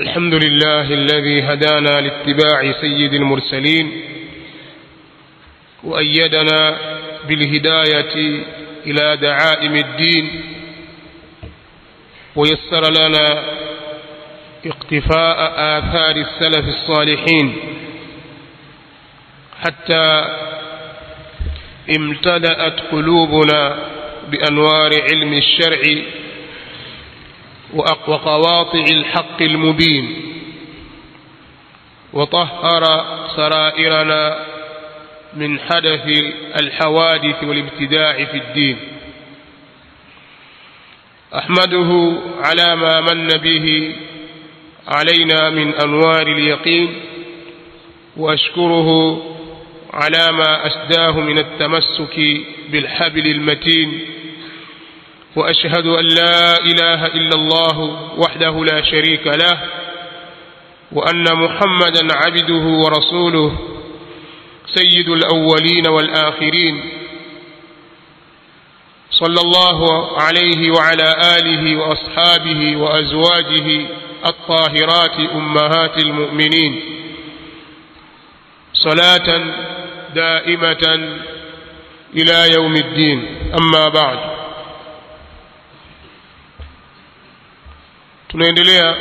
الحمد لله الذي هدانا لاتباع سيد المرسلين وأيدنا بالهداية إلى دعائم الدين ويسر لنا اقتفاء آثار السلف الصالحين حتى امتلأت قلوبنا بأنوار علم الشرع وقواطع الحق المبين. وطهر سرائرنا من حدث الحوادث والابتداع في الدين. أحمده على ما من به علينا من أنوار اليقين وأشكره على ما أسداه من التمسك بالحبل المتين وأشهد أن لا إله إلا الله وحده لا شريك له وأن محمدا عبده ورسوله سيد الأولين والآخرين. صلى الله عليه وعلى آله وأصحابه وأزواجه الطاهرات أمهات المؤمنين. صلاة دائمة إلى يوم الدين. أما بعد. tunaendelea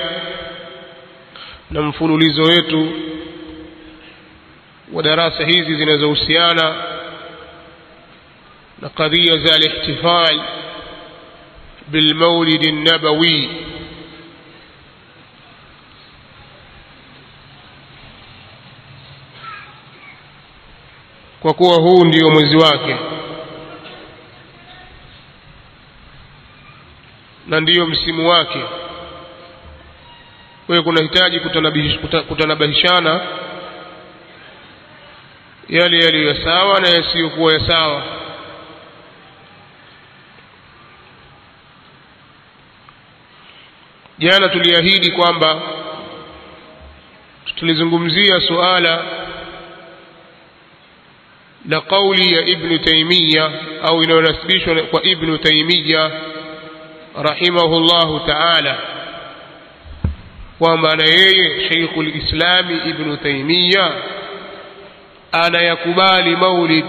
na mfululizo wetu wa darasa hizi zinazohusiana na qadhiya za lihtifal bilmaulidi nabawi kwa kuwa huu ndio mwezi wake na ndiyo msimu wake kwa hiyo kunahitaji kutanabahishana yale yaliyo ya sawa na yasiyokuwa ya sawa. Jana tuliahidi kwamba tulizungumzia suala la kauli ya ibnu taimiya au inayonasibishwa kwa ibnu taimiya rahimahullahu taala kwamba na yeye Sheikhul Islami Ibn Taymiyyah anayakubali maulid.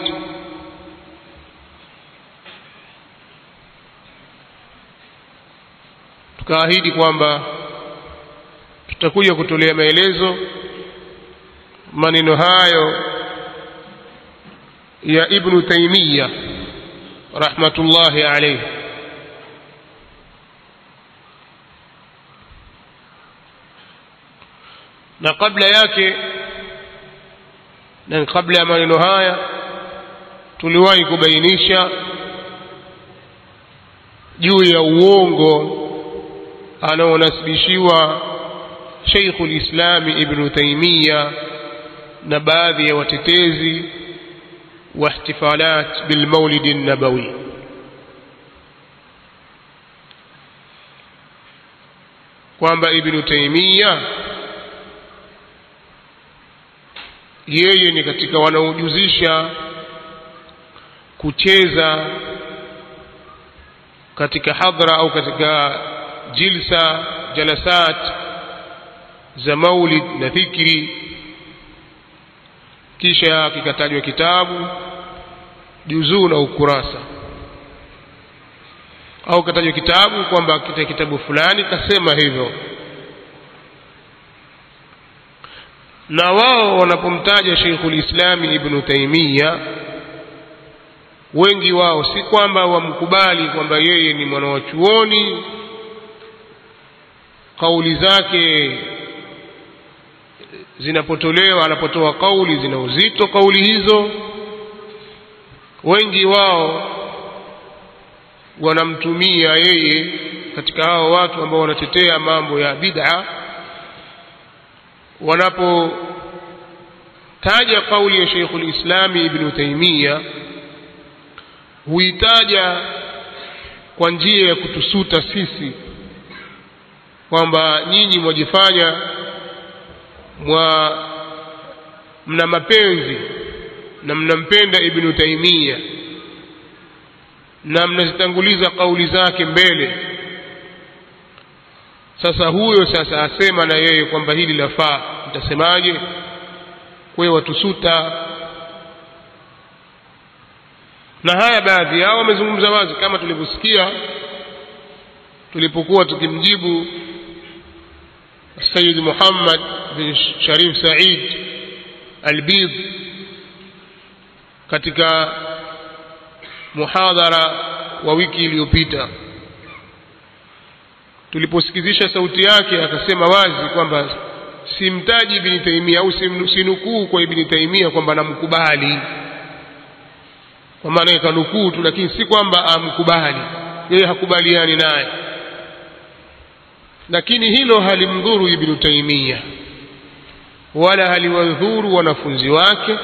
Tukaahidi kwamba tutakuja kutolea maelezo maneno hayo ya Ibn Taymiyyah rahmatullahi alayhi na kabla yake na kabla ya maneno haya tuliwahi kubainisha juu ya uongo anaonasibishiwa Sheikhul Islami Ibn Taymiyyah na baadhi ya watetezi wa ihtifalat bil Maulid an-Nabawi. Kwamba Ibn Taymiyyah yeye ni katika wanaojuzisha kucheza katika hadhara au katika jilsa jalasat za maulid na dhikri. Kisha kikatajwa kitabu juzuu na ukurasa. Au katajwa kitabu kwamba kita kitabu fulani kasema hivyo na wao wanapomtaja Sheikhul Islami Ibn Taymiyyah wengi wao si kwamba wamkubali kwamba yeye ni mwana wa kauli zake zinapotolewa anapotoa kauli zina uzito kauli hizo. Wengi wao wanamtumia yeye katika hao watu ambao wanatetea mambo ya bid'a wanapotaja kauli ya Sheikhul Islami Ibn Taymiyyah huitaja kwa njia ya kutusuta sisi kwamba nyinyi mwajifanya mwa mna mapenzi na mnampenda Ibn Taymiyyah na mnazitanguliza kauli zake mbele sasa huyo sasa asema na yeye kwamba hili lafaa. Mtasemaje? Kwe watusuta. Na haya baadhi yao wamezungumza wazi kama tulivyosikia tulipokuwa tukimjibu Sayyid Muhammad bin Sharif Said Albid katika muhadhara wa wiki iliyopita tuliposikizisha sauti yake akasema wazi kwamba simtaji Ibni Taimia au sinukuu kwa Ibni Taimia kwamba namkubali. Kwa maana kanukuu tu lakini si kwamba amkubali. Yeye hakubaliani naye. Lakini hilo halimdhuru Ibnu Taimia wala haliwadhuru wanafunzi wake.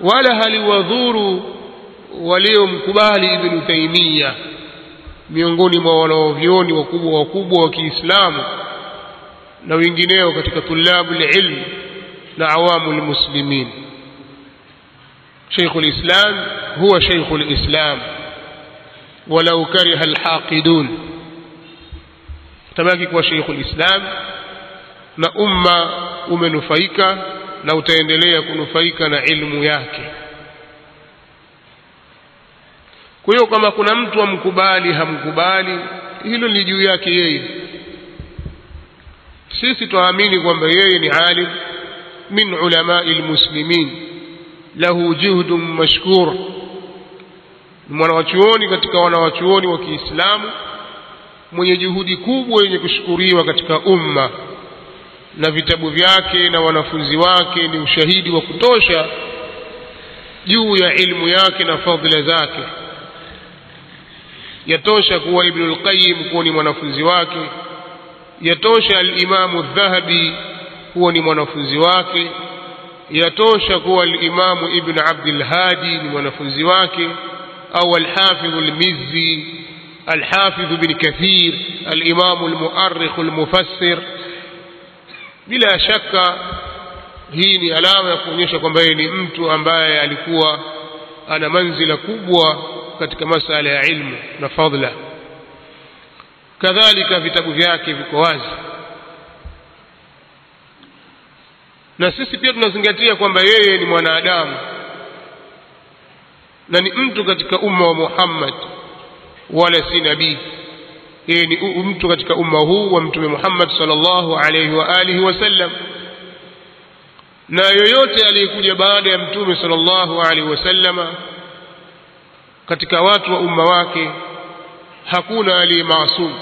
Wala haliwadhuru waliomkubali Ibnu Taymiyyah miongoni mwa wanaovioni wakubwa wakubwa wa Kiislamu na wengineo katika tulabu ilmu na awamu lmuslimin. Sheikhul Islam huwa Sheikhul Islam walau kariha alhaqidun, tabaki kuwa Sheikhul Islam na umma umenufaika na utaendelea kunufaika na ilmu yake. Kwa hiyo kama kuna mtu amkubali hamkubali, hilo ni juu yake yeye. Sisi twaamini kwamba yeye ni alim min ulamai lmuslimin, lahu juhdun mashkur, ni mwanawachuoni katika wanawachuoni wa Kiislamu mwenye juhudi kubwa yenye kushukuriwa katika umma. Na vitabu vyake na wanafunzi wake ni ushahidi wa kutosha juu ya ilmu yake na fadhila zake yatosha kuwa Ibnul Qayyim kuwa ni mwanafunzi wake, yatosha Alimamu Dhahabi kuwa ni mwanafunzi wake, yatosha kuwa Alimamu Ibn Abdil Hadi ni mwanafunzi wake, au Alhafidhu Lmizzi, Alhafidhu Ibn Kathir, Alimamu Lmuarikhu Lmufassir. Bila shaka hii ni alama ya kuonyesha kwamba yeye ni mtu ambaye alikuwa ana manzila kubwa katika masala ya ilmu na fadla kadhalika vitabu vyake viko wazi. Na sisi pia tunazingatia kwamba yeye ni mwanadamu na ni mtu katika umma wa Muhammad wala si nabii. Yeye ni mtu katika umma huu wa mtume Muhammad sallallahu alayhi wa alihi wasallam na yoyote aliyekuja baada ya mtume sallallahu alaihi wasallama katika watu wa umma wake hakuna aliye maasum.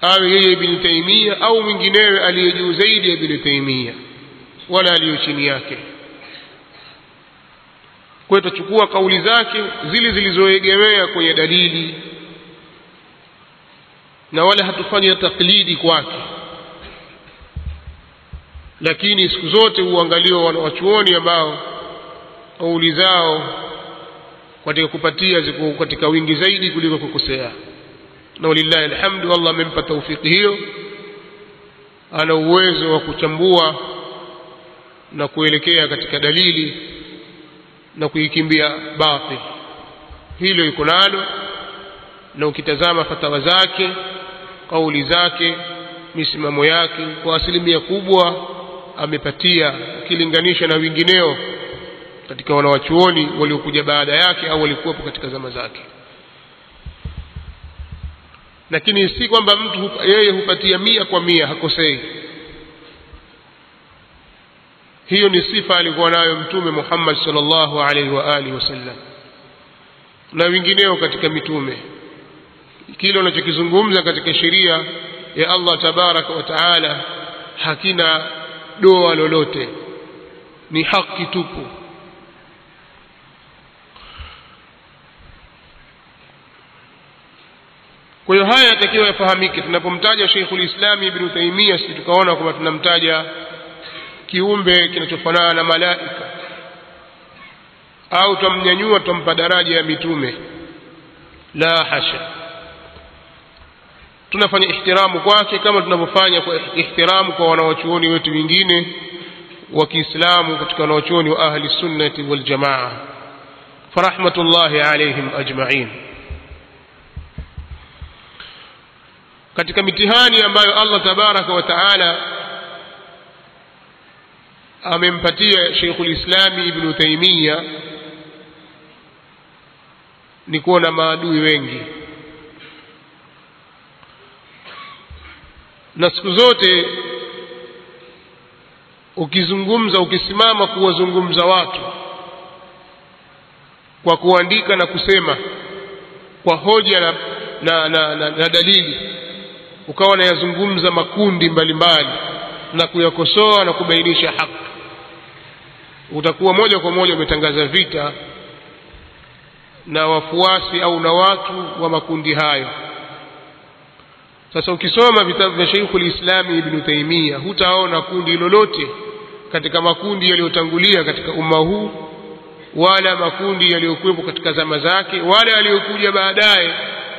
Awe yeye Ibni taimia au mwinginewe aliye juu zaidi ya Ibni taimia wala aliyo chini yake. Kwa hiyo tutachukua kauli zake zile zilizoegemea kwenye dalili na wala hatufanya taklidi kwake. Lakini siku zote huangaliwa wanawachuoni ambao kauli zao katika kupatia ziko katika wingi zaidi kuliko kukosea. Na walillahi alhamdu Allah amempa taufiki hiyo. Ana uwezo wa kuchambua na kuelekea katika dalili na kuikimbia batil. Hilo iko nalo na ukitazama fatawa zake kauli zake misimamo yake kwa asilimia kubwa amepatia ukilinganisha na wengineo katika wanawachuoni waliokuja baada yake au walikuwepo katika zama zake. Lakini si kwamba mtu yeye hupatia mia kwa mia hakosei. Hiyo ni sifa alikuwa nayo mtume Muhammad sallallahu alaihi wa alihi wasallam na wengineo katika mitume. Kile unachokizungumza katika sheria ya Allah tabaraka wa taala hakina doa lolote. Ni haki tupu kwa hiyo haya yatakiwa yafahamike. Tunapomtaja Sheikhul Islam ibnu taimia sisi tukaona kwamba tunamtaja kiumbe kinachofanana na malaika. Au twamnyanyua twampa daraja ya mitume. La hasha. Tunafanya ihtiramu kwake kama tunavyofanya kwa ihtiramu kwa wanawachuoni wetu wengine wa Kiislamu katika wanawachuoni wa ahli sunnati waljamaa farahmatullahi alaihim ajma'in katika mitihani ambayo Allah tabaraka wa taala amempatia Sheikhul Islami ibnu taimiya ni kuwa na maadui wengi. Na siku zote ukizungumza ukisimama kuwazungumza watu kwa kuandika na kusema kwa hoja na, na, na, na, na dalili ukawa nayazungumza makundi mbalimbali mbali, na kuyakosoa na kubainisha haki. Utakuwa moja kwa moja umetangaza vita na wafuasi au na watu wa makundi hayo. Sasa ukisoma vitabu vya Sheikhul Islami Ibnu Taimia hutaona kundi lolote katika makundi yaliyotangulia katika umma huu wala makundi yaliyokuwepo katika zama zake wala yaliyokuja baadaye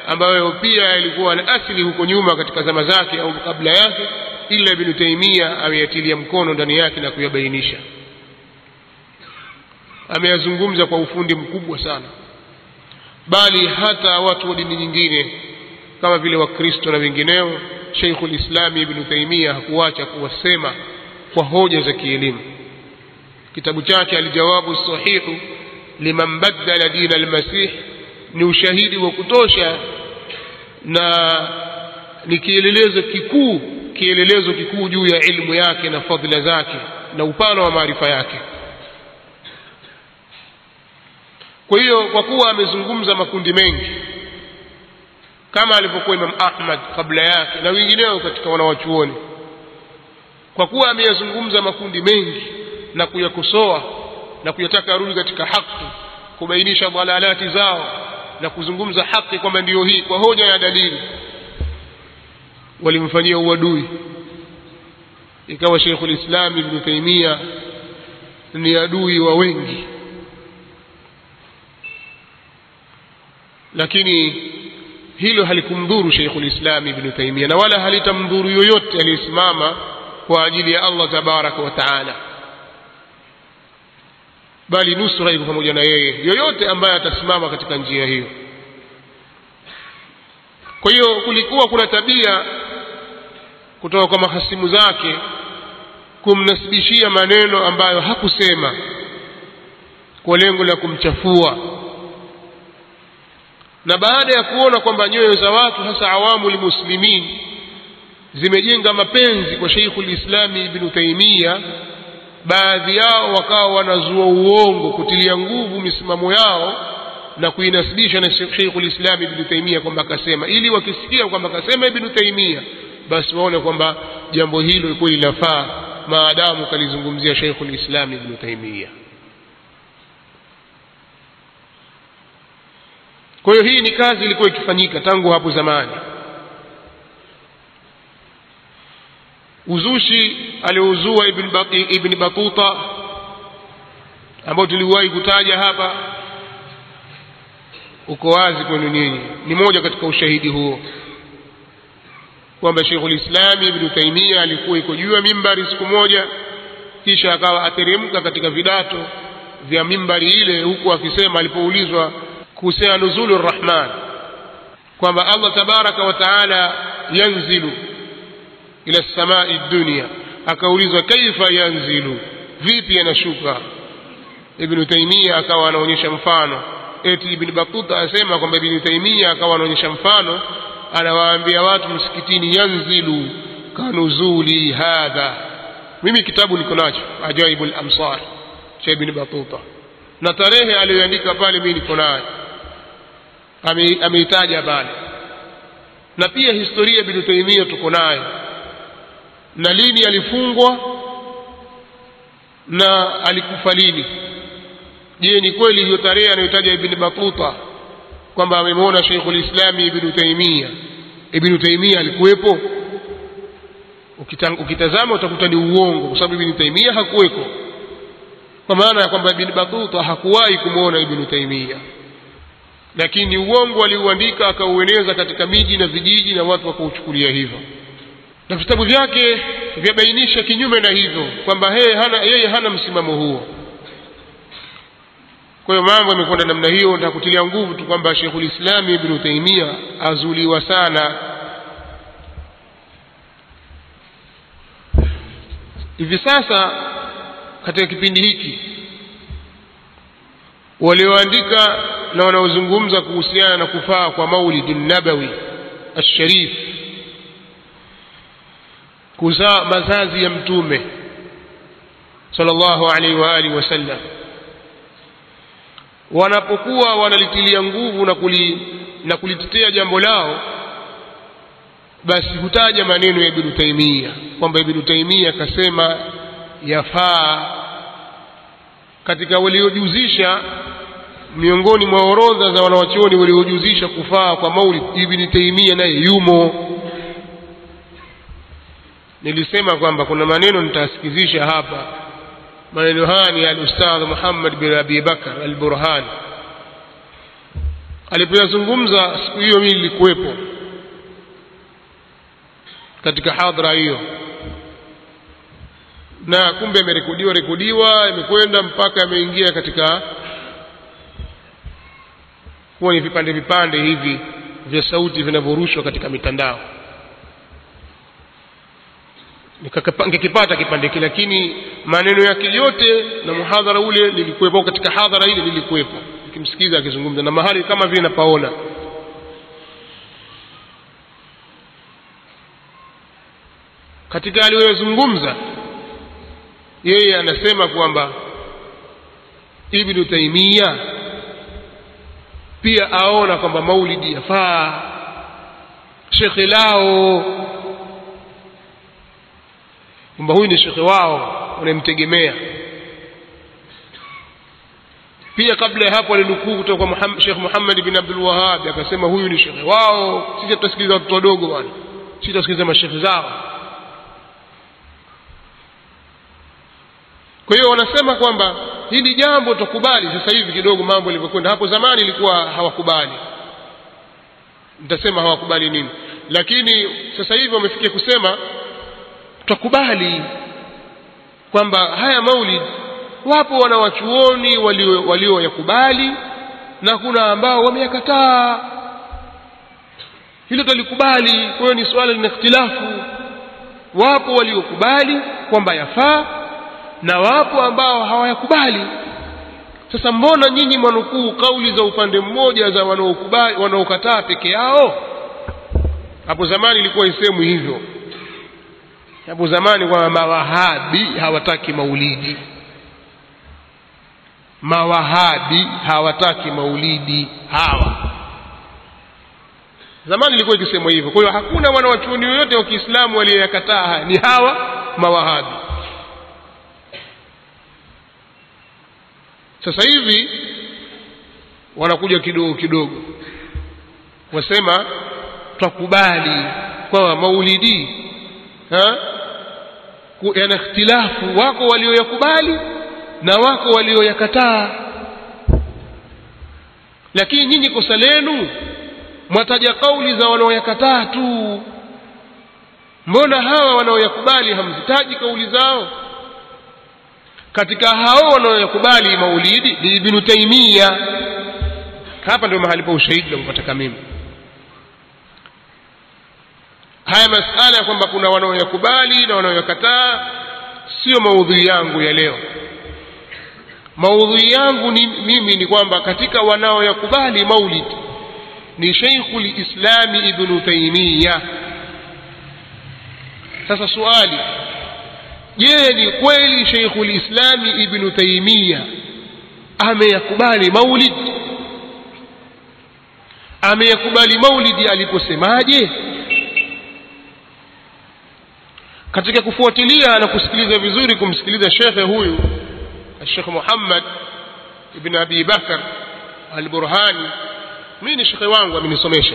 ambayo pia yalikuwa na asili huko nyuma katika zama zake au kabla yake ila Ibn Taymiyyah ameyatilia mkono ndani yake na kuyabainisha. Ameyazungumza kwa ufundi mkubwa sana. Bali hata watu wa dini nyingine kama vile wakristo na wengineo Sheikhul Islami Ibn Taymiyyah hakuacha kuwasema kwa hoja za kielimu. Kitabu chake aljawabu sahihu liman baddala dina almasih ni ushahidi wa kutosha na ni kielelezo kikuu kielelezo kikuu juu ya ilmu yake na fadhila zake na upana wa maarifa yake. Kwa hiyo kwa kuwa amezungumza makundi mengi kama alivyokuwa Imam Ahmad kabla yake na wengineo katika wanawachuoni kwa kuwa ameyazungumza makundi mengi na kuyakosoa na kuyataka arudi katika haki kubainisha dhalalati zao na kuzungumza haki kwamba ndiyo hii kwa hoja ya dalili. Walimfanyia uadui. Ikawa Sheikhul Islam Ibn Taymiyyah ni adui wa wengi. Lakini hilo halikumdhuru Sheikhul Islam Ibn Taymiyyah na wala halitamdhuru yoyote aliyesimama kwa ajili ya Allah tabaraka wa taala bali nusra iko pamoja na yeye. Yoyote ambaye atasimama katika njia hiyo. Kwa hiyo kulikuwa kuna tabia kutoka kwa mahasimu zake kumnasibishia maneno ambayo hakusema kwa lengo la kumchafua. Na baada ya kuona kwamba nyoyo za watu hasa awamu lmuslimin zimejenga mapenzi kwa Sheikhul Islami Ibn Taymiyyah baadhi yao wakawa wanazua uongo kutilia nguvu misimamo yao na kuinasibisha na Sheikhul Islam Ibn Taymiyyah kwamba akasema. Ili wakisikia kwamba akasema Ibn Taymiyyah basi waone kwamba jambo hilo kweli lafaa maadamu kalizungumzia Sheikhul Islam Ibn Taymiyyah. Kwa hiyo hii ni kazi ilikuwa ikifanyika tangu hapo zamani uzushi aliouzua ibn, Batuta ambao tuliwahi kutaja hapa. Uko wazi kwenu nyinyi. Ni moja katika ushahidi huo kwamba Sheikhul Islam Ibn Taymiyyah alikuwa iko juu ya mimbari siku moja kisha akawa ateremka katika vidato vya mimbari ile huku akisema alipoulizwa kuhusiana nuzulu rahman kwamba Allah tabaraka wa taala yanzilu ila samai dunia. Akaulizwa kaifa yanzilu? Vipi anashuka Ibnu Taimia akawa anaonyesha mfano. Eti ibn Batuta asema kwamba ibn Taimia akawa anaonyesha mfano anawaambia watu msikitini yanzilu kanuzuli hadha. Mimi kitabu niko nacho Ajaibu Lamsar cha ibn Batuta, na tarehe aliyoandika pale mimi niko nayo. Ameitaja pale na pia historia ibn Taimia tuko nayo na lini alifungwa na alikufa lini. Je ni kweli hiyo tarehe anayotaja ibn Batuta kwamba amemwona Sheikhul islami ibn Taymiyyah ibn Taymiyyah alikuwepo? Ukitazama utakuta ni uongo kwa sababu ibn Taymiyyah hakuweko. Kwa maana ya kwamba ibn Batuta hakuwahi kumwona ibn taimia lakini uongo aliuandika akaueneza katika miji na vijiji na watu wakauchukulia hivyo na vitabu vyake vyabainisha kinyume na hivyo kwamba yeye hana, hana msimamo huo. Kwa hiyo mambo yamekwenda namna hiyo nitakutilia nguvu tu kwamba Sheikhul Islam Ibn Taimia azuliwa sana. Hivi sasa katika kipindi hiki walioandika na wanaozungumza kuhusiana na kufaa kwa maulidi nabawi asharif kuzaa mazazi ya mtume sallallahu alaihi wa alihi wasallam wanapokuwa wanalitilia nguvu na, kuli, na kulitetea jambo lao basi hutaja maneno ya Ibn Taimia kwamba Ibn Taimia akasema yafaa katika waliojuzisha miongoni mwa orodha za wanawachuoni waliojuzisha kufaa kwa maulid Ibn Taimia naye yumo. Nilisema kwamba kuna maneno nitasikizisha hapa. Maneno haya ni al-Ustadh Muhammad bin Abi Bakar al-Burhan alipoyazungumza siku hiyo, mimi nilikuwepo katika hadhara hiyo, na kumbe amerekodiwa rekodiwa, imekwenda mpaka yameingia katika kuwa ni vipande vipande hivi vya sauti vinavyorushwa katika mitandao. Nikakipata kipande kile, lakini maneno yake yote na muhadhara ule nilikuwepo, katika hadhara ile nilikuwepo nikimsikiza akizungumza, na mahali kama vile napaona. Katika aliyozungumza yeye anasema kwamba Ibnu Taimia pia aona kwamba maulidi yafaa. Shekhe lao kwamba huyu ni shekhe wao unayemtegemea Pia kabla ya hapo alinukuu kutoka kwa Sheikh Muhammad bin Abdul Wahhab akasema huyu ni shekhe wao, sisi tutasikiliza watoto wadogo bwana, sisi tutasikiliza mashekhe zao. Kwa hiyo wanasema kwamba hili jambo tukubali sasa hivi kidogo mambo yalivyokwenda. Hapo zamani ilikuwa hawakubali, nitasema hawakubali nini, lakini sasa hivi wamefikia kusema tukubali kwamba haya maulid, wapo wanawachuoni walioyakubali walio na kuna ambao wameyakataa. Hilo twalikubali Kwa hiyo ni suala lina ikhtilafu. Wapo waliokubali kwamba yafaa na wapo ambao hawayakubali. Sasa mbona nyinyi mwanukuu kauli za upande mmoja za wanaokataa peke yao? Hapo zamani ilikuwa isemwi hivyo. Hapo zamani kwamba mawahabi hawataki maulidi, mawahabi hawataki maulidi hawa. Zamani ilikuwa ikisemwa hivyo. Kwa hiyo hakuna mwanawachuoni yoyote wa Kiislamu waliyekataa, ni hawa mawahabi. Sasa hivi wanakuja kidogo kidogo, wasema twakubali kwamba maulidi yana ikhtilafu, wako walioyakubali na wako walioyakataa. Lakini nyinyi kosa lenu mwataja kauli za wanaoyakataa tu. Mbona hawa wanaoyakubali hamzitaji kauli zao? katika hao wanaoyakubali maulidi ni Ibnu Taimia. Hapa ndio mahali pa ushahidi na kupata mimi. Haya masala ya kwamba kuna wanaoyakubali na wanaoyakataa sio maudhui yangu ya leo. Maudhui yangu ni, mimi ni kwamba katika wanaoyakubali maulid ni Sheikhul Islami Ibnu taimiya Sasa swali Je, ni kweli Sheikhul Islami Ibnu taimiya ameyakubali maulid? Ameyakubali maulidi aliposemaje? Katika kufuatilia na kusikiliza vizuri, kumsikiliza shekhe huyu Sheikh Muhammad ibn Abi Bakar al-Burhani, mimi ni shekhe wangu, amenisomesha.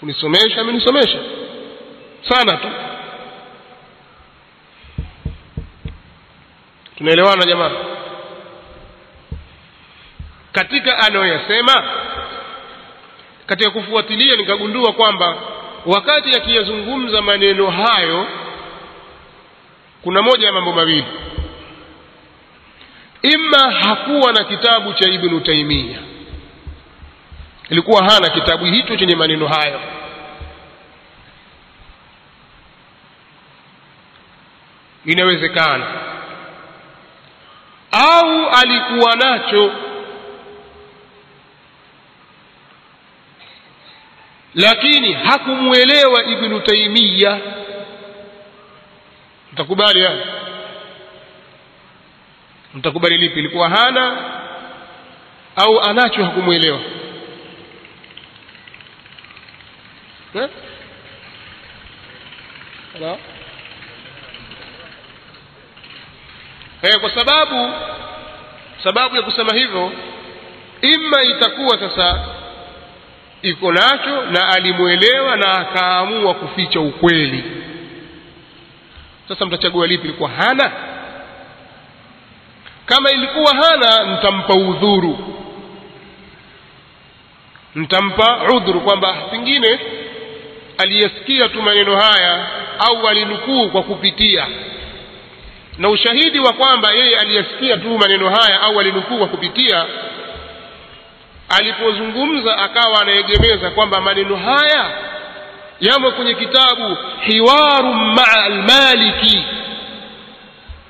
Kunisomesha, amenisomesha. Sana tu. Tunaelewana jamaa? Katika anayoyasema katika kufuatilia nikagundua kwamba wakati akiyazungumza maneno hayo kuna moja ya mambo mawili. Imma hakuwa na kitabu cha ibnu taimia ilikuwa hana kitabu hicho chenye maneno hayo. Inawezekana. Au alikuwa nacho lakini hakumwelewa ibnu taimiya mtakubali haya mtakubali lipi? Ilikuwa hana au anacho hakumwelewa? Eh? Eh, kwa sababu sababu ya kusema hivyo ima itakuwa sasa iko nacho na alimwelewa na akaamua kuficha ukweli. Sasa mtachagua lipi ilikuwa hana? Kama ilikuwa hana mtampa udhuru. Mtampa udhuru kwamba pengine aliyesikia tu maneno haya au alinukuu kwa kupitia. Na ushahidi wa kwamba yeye aliyesikia tu maneno haya au alinukuu kwa kupitia alipozungumza akawa anaegemeza kwamba maneno haya yamo kwenye kitabu hiwaru maa almaliki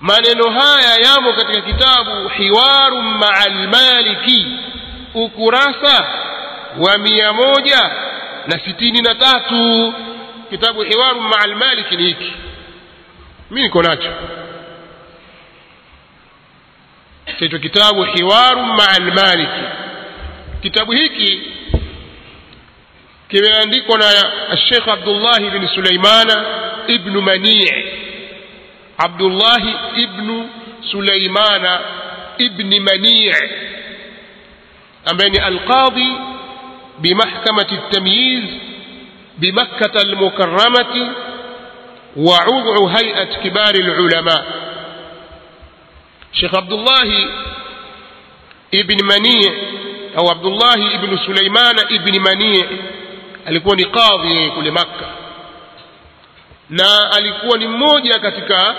maneno haya yamo katika kitabu hiwaru maa almaliki ukurasa wa mia moja na sitini na tatu. Kitabu hiwaru maa almaliki ni hiki. Mi niko nacho. Chaitwa kitabu hiwaru maa almaliki kitabu hiki kimeandikwa na Sheikh Abdullah ibn Sulaimana ibn Mani' Abdullah ibn Sulaimana ibn Mani' ambaye ni alqadhi بمحكمة التمييز بمكة المكرمة وعضو هيئة كبار العلماء شيخ عبد الله ابن منيع au Abdullahi ibnu Suleimana ibni Manie alikuwa ni kadhi yeye kule Makka, na alikuwa ni mmoja katika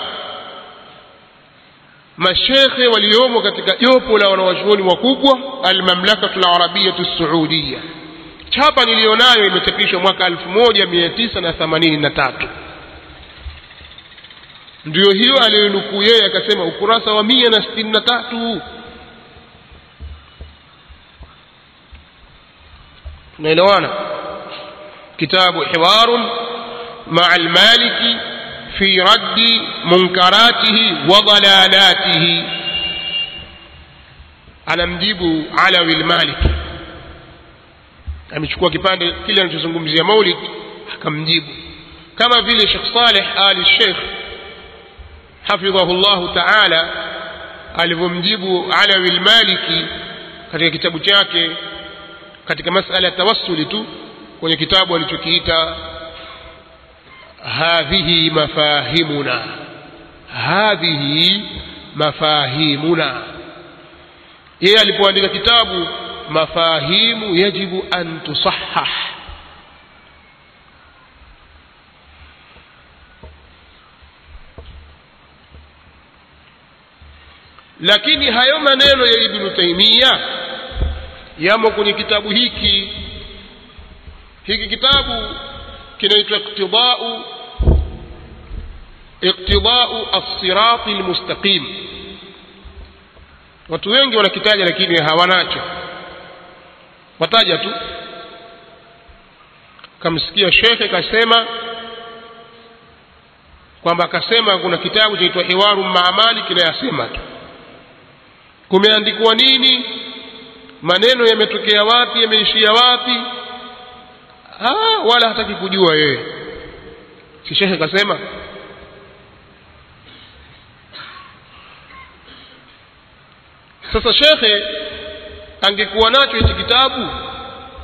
mashekhe waliomo katika jopo la wanawachuoni wakubwa Almamlakatu Larabiyatu Suudia. Chapa niliyonayo imechapishwa mwaka 1983 ndiyo hiyo aliyonukuu yeye, akasema ukurasa wa 163 نيلوانا كتاب حوار مع المالك في رد منكراته وضلالاته anamjibu alawi lmaliki amechukua kipande kile anachozungumzia maulid akamjibu kama vile shekh saleh ali sheikh hafidhahu llahu taala alivyomjibu alawi lmaliki katika kitabu chake katika masala ya tawassuli tu kwenye kitabu alichokiita hadhihi mafahimuna. Hadhihi mafahimuna. Yeye alipoandika kitabu mafahimu yajibu an tusahah lakini hayo maneno ya ibnu taimia yamo kwenye kitabu hiki. Hiki kitabu kinaitwa iqtidau iktidau alsirati lmustaqim watu wengi wanakitaja lakini hawanacho. Wataja tu. Kamsikia shekhe kasema kwamba akasema kuna kitabu chaitwa hiwaru maamali kinayasema tu. Kumeandikwa nini maneno yametokea wapi yameishia wapi? Ah, wala hataki kujua yeye. Si shekhe kasema? Sasa shekhe angekuwa nacho hichi kitabu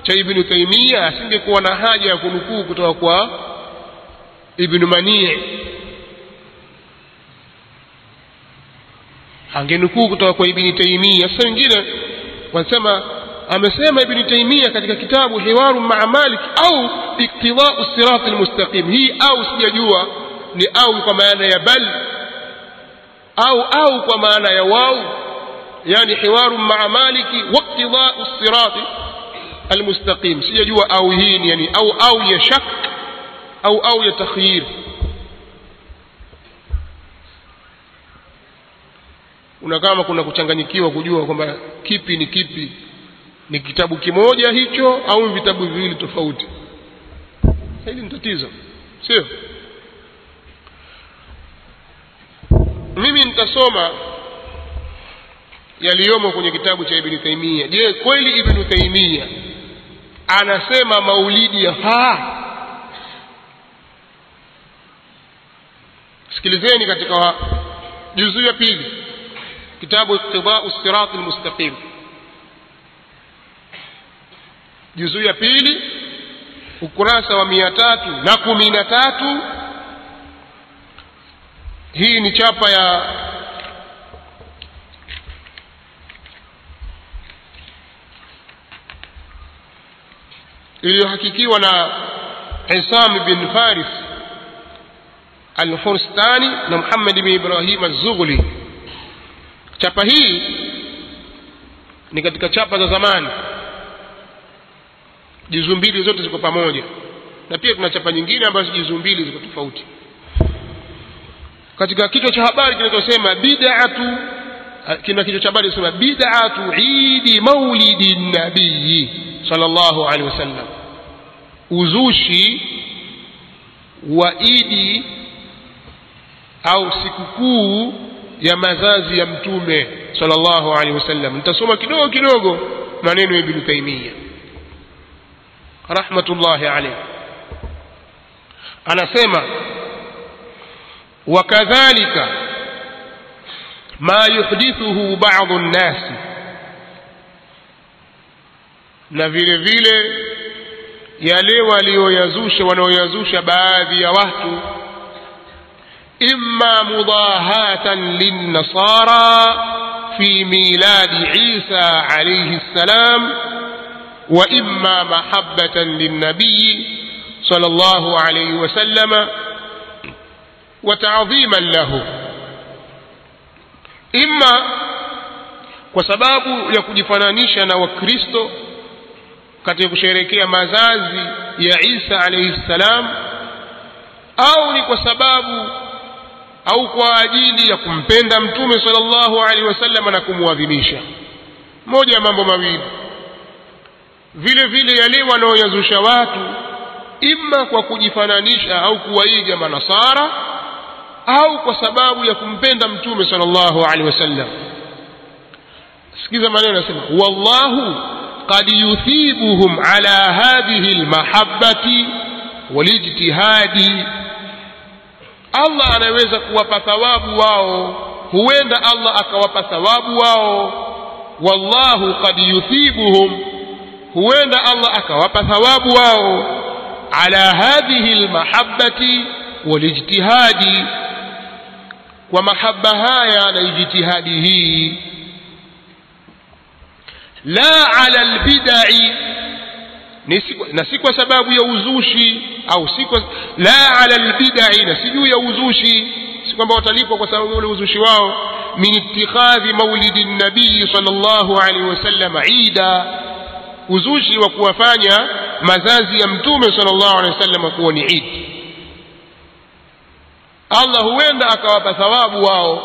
cha ibnu taimia asingekuwa na haja ya kunukuu kutoka kwa ibnu manii. Angenukuu kutoka kwa ibni taimia sasa wengine wanasema amesema ibni taimia katika kitabu hiwaru maa malik au iktidau sirati lmustaqim hii au sijajua ni au kwa maana ya bal au au kwa maana ya wau yani hiwaru maa maliki waktidau sirati almustaqim sijajua au hii ni yani au au ya shak au au ya takhyir kuna kama kuna kuchanganyikiwa kujua kwamba kipi ni kipi. Ni kitabu kimoja hicho au vitabu viwili tofauti? Hili ni tatizo sio? Mimi nitasoma yaliyomo kwenye kitabu cha ibnu taimia je kweli ibnu taimia anasema maulidi yafaa sikilizeni katika juzuu ya pili kitabu iqtidau sirati lmustaqim juzuu ya pili ukurasa wa mia tatu na kumi na tatu hii ni chapa ya iliyohakikiwa na Hisam bin Faris Al-Hurstani na Muhammad bin Ibrahim Az-Zughli. Chapa hii ni katika chapa za zamani, juzu mbili zote ziko pamoja, na pia kuna chapa nyingine ambazo juzu mbili ziko tofauti. Katika kichwa cha habari kinachosema bid'atu, kina kichwa cha habari kinasema bid'atu idi maulidi nabii sallallahu alaihi wasallam, uzushi wa idi au sikukuu ya mazazi ya mtume sallallahu alaihi wasallam. Nitasoma kidogo kidogo maneno ya Ibn Taymiyyah rahmatullahi alayhi, anasema wakadhalika ma yuhdithuhu ba'dhu nnasi na vile vile yale walioyazusha wanaoyazusha baadhi ya watu imma mudahatan linnasara fi miladi Isa alayhi salam wa imma mahabbatan linnabiyi sallallahu alayhi wasallam wa ta'dhiman lahu imma kwa sababu ya kujifananisha na wakristo katika kusherehekea mazazi ya Isa alayhi salam au ni kwa sababu au kwa ajili ya kumpenda mtume sallallahu alaihi wasallam na kumwadhimisha moja ya mambo mawili. Vile vile yale wanaoyazusha watu imma kwa kujifananisha au kuwaiga manasara au kwa sababu ya kumpenda mtume sallallahu alaihi wasallam. Sikiza maneno anasema wallahu qad yuthibuhum ala hadhihi almahabbati walijtihadi Allah anaweza kuwapa thawabu wao huenda Allah akawapa thawabu wao wallahu qad yuthibuhum huenda Allah akawapa thawabu wao ala hadhihi almahabbati walijtihadi kwa mahaba haya na ijtihadi hii la ala albidai na si kwa sababu ya uzushi au si kwa la ala albidai na si juu ya uzushi si kwamba watalipwa kwa sababu ule uzushi wao. Min ittikhadhi maulidi nabii sallallahu alaihi wasallam ida uzushi wa kuwafanya mazazi ya mtume sallallahu alaihi wasallam kuwa ni idi Allah huenda akawapa thawabu wao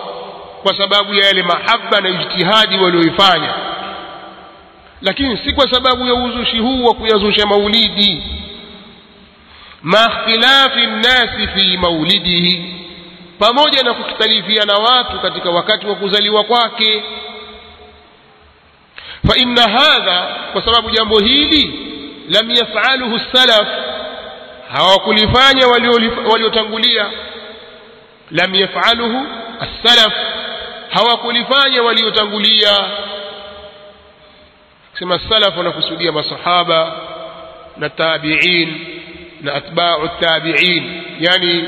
kwa sababu ya yale mahaba na ijtihadi walioifanya lakini si kwa sababu ya uzushi huu wa kuyazusha maulidi. Ma ikhtilafi nnasi fi maulidihi. Pamoja na kukhtalifiana watu katika wakati wa kuzaliwa kwake. Fa inna hadha kwa sababu jambo hili lam yafaluhu salaf hawakulifanya waliotangulia. Lam yafaluhu assalaf hawakulifanya waliotangulia sema salaf wanakusudia masahaba na tabi'in na atba'u tabi'in yani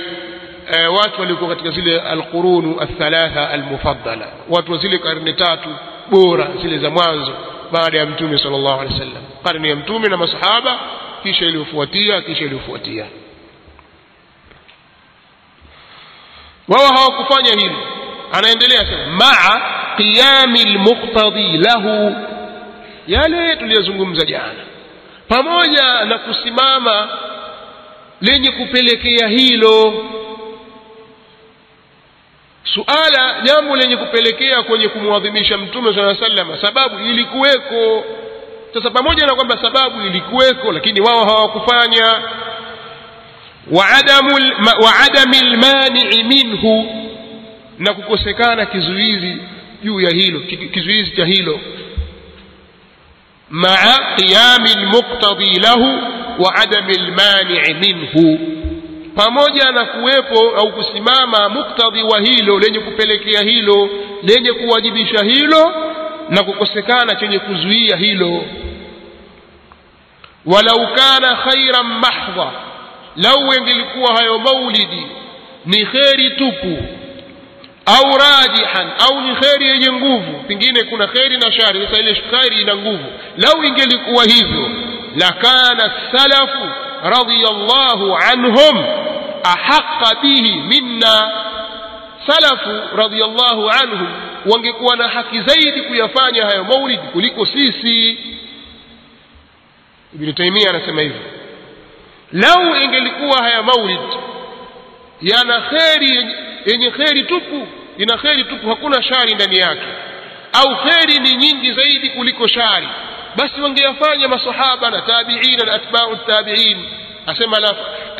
e, watu walikuwa katika zile alqurunu athalatha almufaddala watu wa zile karne tatu bora zile za mwanzo baada ya mtume sallallahu alaihi wasallam karne ya mtume na masahaba kisha iliyofuatia kisha iliyofuatia wao hawakufanya hili anaendelea sema maa qiyami almuqtadi lahu yale tuliyozungumza jana. Pamoja na kusimama lenye kupelekea hilo. Suala jambo lenye kupelekea kwenye kumwadhimisha mtume saa sallam sababu ilikuweko. Sasa pamoja na kwamba sababu ilikuweko lakini wao hawakufanya. Wa adami lmanii minhu na kukosekana kizuizi juu ya hilo kizuizi cha hilo maa qiyami lmuqtadi lahu wa adami lmanii minhu pamoja na kuwepo au kusimama muktadhi wa hilo lenye kupelekea hilo lenye kuwajibisha hilo na kukosekana chenye kuzuia hilo. walau kana khairan mahdha lau engelikuwa hayo maulidi ni kheri tupu au rajihan au ni kheri yenye nguvu. Pengine kuna kheri na shari. Sasa ile kheri ina nguvu. Lau ingelikuwa hivyo lakana salafu radiyallahu anhum ahaqa bihi minna. Salafu radiyallahu anhum wangekuwa na haki zaidi kuyafanya hayo maulidi kuliko sisi. Ibn taimia anasema hivyo. Lau ingelikuwa haya maulid yana kheri yenye kheri tupu ina kheri tupu hakuna shari ndani yake au kheri ni nyingi zaidi kuliko shari basi wangeyafanya masahaba na tabiina na atbau tabiin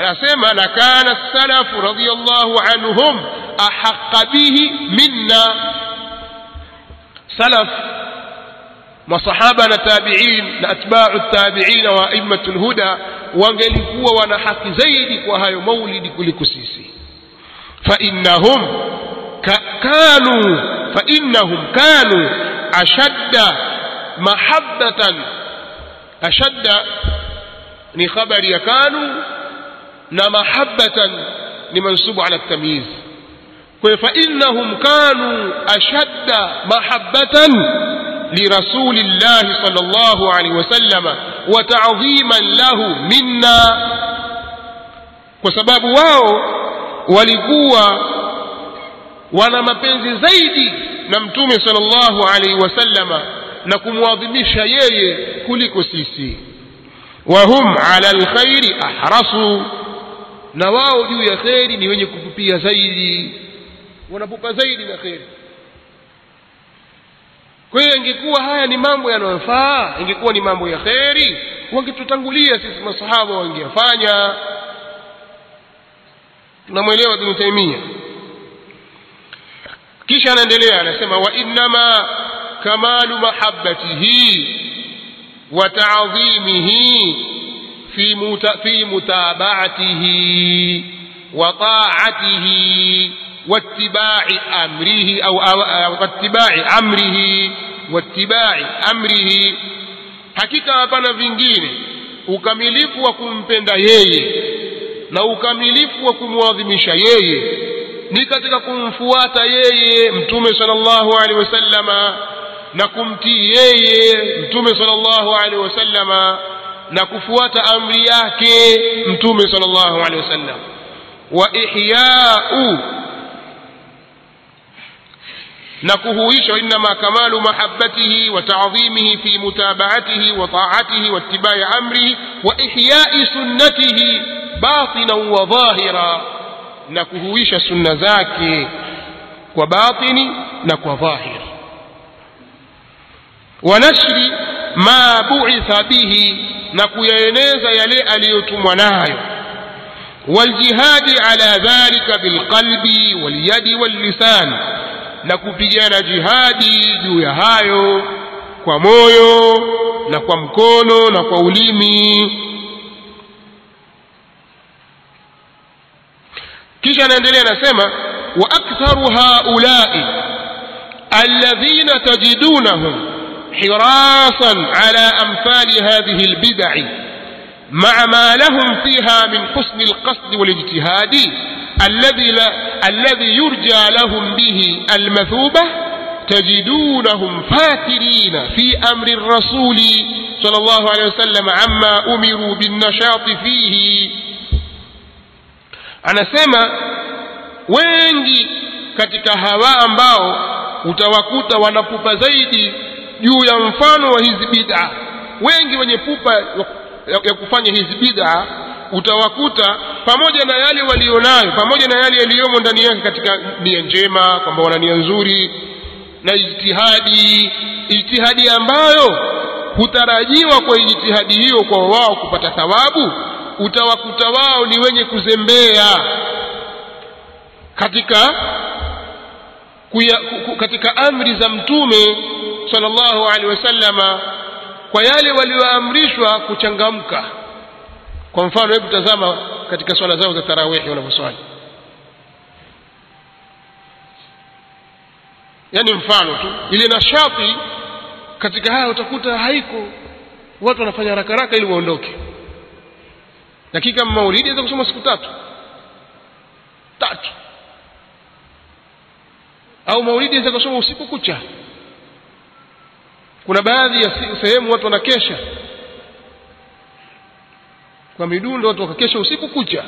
asema la kana salafu radiyallahu anhum ahaqqa bihi minna salaf masahaba na tabiin na atbau tabiina wa lhuda wangelikuwa wana haki zaidi kwa hayo maulidi kuliko sisi فإنهم كانوا فإنهم كانوا أشد محبة أشد يعني نخبر يكانوا نمحبة لمنسوب على التمييز. فإنهم كانوا أشد محبة لرسول الله صلى الله عليه وسلم وتعظيما له منا. وسبب واو walikuwa wana mapenzi zaidi na mtume sallallahu alaihi wasallama na kumwadhimisha yeye kuliko sisi. Wa hum ala alkhairi ahrasu na wao juu ya kheri ni wenye kupupia zaidi wanapupa zaidi na kheri. Kwa hiyo ingekuwa haya ni mambo yanayofaa ingekuwa ni mambo ya kheri wangetutangulia sisi masahaba wangeyafanya tunamwelewa ibn taimia kisha anaendelea anasema wa innama kamalu mahabbatihi wa ta'dhimihi fi muta, fi mutaba'atihi wa ta'atihi واتباع أمره أو, أو, أو واتباع أمره واتباع أمره hakika hapana vingine ukamilifu wa kumpenda yeye na ukamilifu wa kumwadhimisha yeye ni katika kumfuata yeye mtume sallallahu alaihi wasallama na kumtii yeye mtume sallallahu alaihi wasallama na kufuata amri yake mtume sallallahu alaihi wasallam wa ihya'u na kuhuisha innama kamalu mahabbatihi wa ta'dhimihi fi mutaba'atihi wa ta'atihi wa ittiba'i amrihi wa ihya'i sunnatihi batinan wa dhahira na kuhuisha sunna zake kwa batini na kwa dhahir wa nashri ma bu'itha bihi na kuyaeneza yale aliyotumwa nayo. Waljihadi ala dhalika bilqalbi walyadi wallisan na kupigana jihadi juu ya hayo kwa moyo na kwa mkono na kwa ulimi kisha anaendelea anasema wa aktharu haulai alladhina tajidunahum hirasan ala amthali hadhihi albid'i مع ما لهم فيها من حسن القصد والاجتهاد الذي لا الذي يرجى لهم به المثوبة تجدونهم فاترين في أمر الرسول صلى الله عليه وسلم عما أمروا بالنشاط فيه anasema wengi katika hawa ambao utawakuta wanapupa zaidi juu ya mfano wa hizi bid'a. Wengi wenye pupa ya kufanya hizi bid'a utawakuta pamoja na yale walionayo pamoja na yale yaliyomo ndani yake katika nia njema kwamba wana nia nzuri na ijtihadi ijtihadi ambayo hutarajiwa kwa ijtihadi hiyo kwa wao kupata thawabu utawakuta wao ni wenye kuzembea katika kuya, katika amri za mtume sallallahu alaihi wasallama kwa yale walioamrishwa kuchangamka. Kwa mfano hebu tazama katika swala zao za tarawihi wanavyoswali. Yaani mfano tu ile nashati katika haya utakuta haiko. Watu wanafanya haraka ili waondoke lakini kama maulidi aweza kusoma siku tatu. Tatu. Au maulidi aweza kusoma usiku kucha. Kuna baadhi ya sehemu watu wanakesha. Kwa midundo watu wakakesha usiku kucha.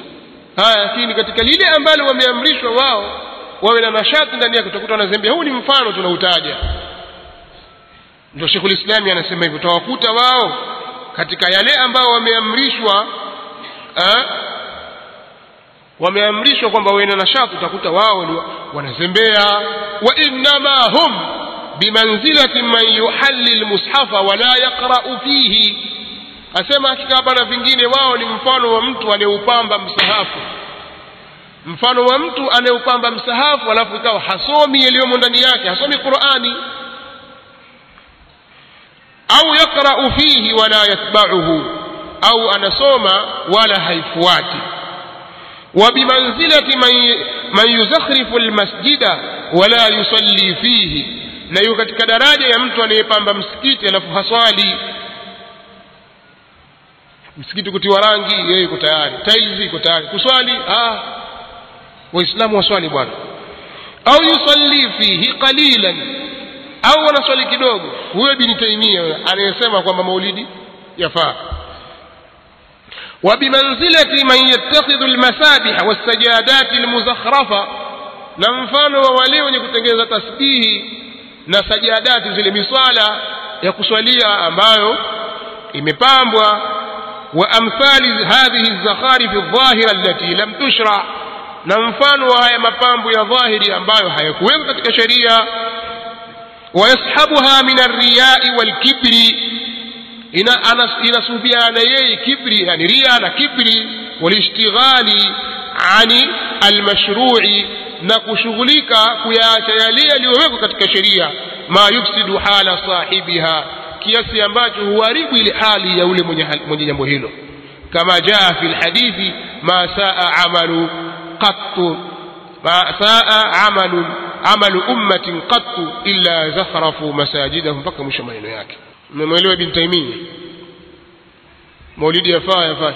Haya lakini katika lile ambalo wameamrishwa wao wawe na nashati ndani yake utakuta wanazembea. Huu ni mfano tunautaja. Ndio Sheikhul Islami anasema hivyo. Utawakuta wao katika yale ambao wameamrishwa wameamrishwa kwamba wawe na utakuta wao wanazembea. Wa innama hum bimanzilati man yuhalli lmushafa wala yaqra'u fihi. Asema hakika hapana vingine wao ni mfano wa mtu anayeupamba msahafu. Mfano wa mtu anayeupamba msahafu alafu ikawa hasomi yaliyomo ndani yake hasomi qurani. Au yaqrau fihi wala yatbauhu au anasoma wala haifuati. Wa bimanzilati man, yuzakhrifu almasjida wala yusalli fihi. Na yuko katika daraja ya mtu anayepamba msikiti alafu haswali. Msikiti kutiwa rangi yeye yuko tayari. Taizi iko tayari. Kuswali ah waislamu waswali bwana. Au yusalli fihi qalilan. Au wanaswali kidogo. Huyo bini taimia anayesema kwamba maulidi yafaa. وبمنزلة من يتخذ المسابح والسجادات المزخرفة. نمفان وولي ونكتنجز تسبيه نسجادات زل مصالة يقصليا أمايو إمبامبوا وأمثال هذه الزخارف الظاهرة التي لم تشرع نمفان وهي مبامبوا يا ظاهري أمايو حيكوين كشريا ويصحبها من الرياء والكبر walkibri inasuhubiana yeye kibri yani ria na kibri walishtighali ani almashrui na kushughulika kuyaacha yale yaliyowekwa katika sheria ma yufsidu hala sahibiha kiasi ambacho huharibu ile hali ya ule mwenye, jambo hilo kama jaa fi lhadithi ma saa amalu qattu ma saa amalu amalu ummatin qattu illa zakhrafu masajidahum mpaka mwisho maneno yake mmemwelewa ibn Taymiyyah? Maulidi yafaa yafaa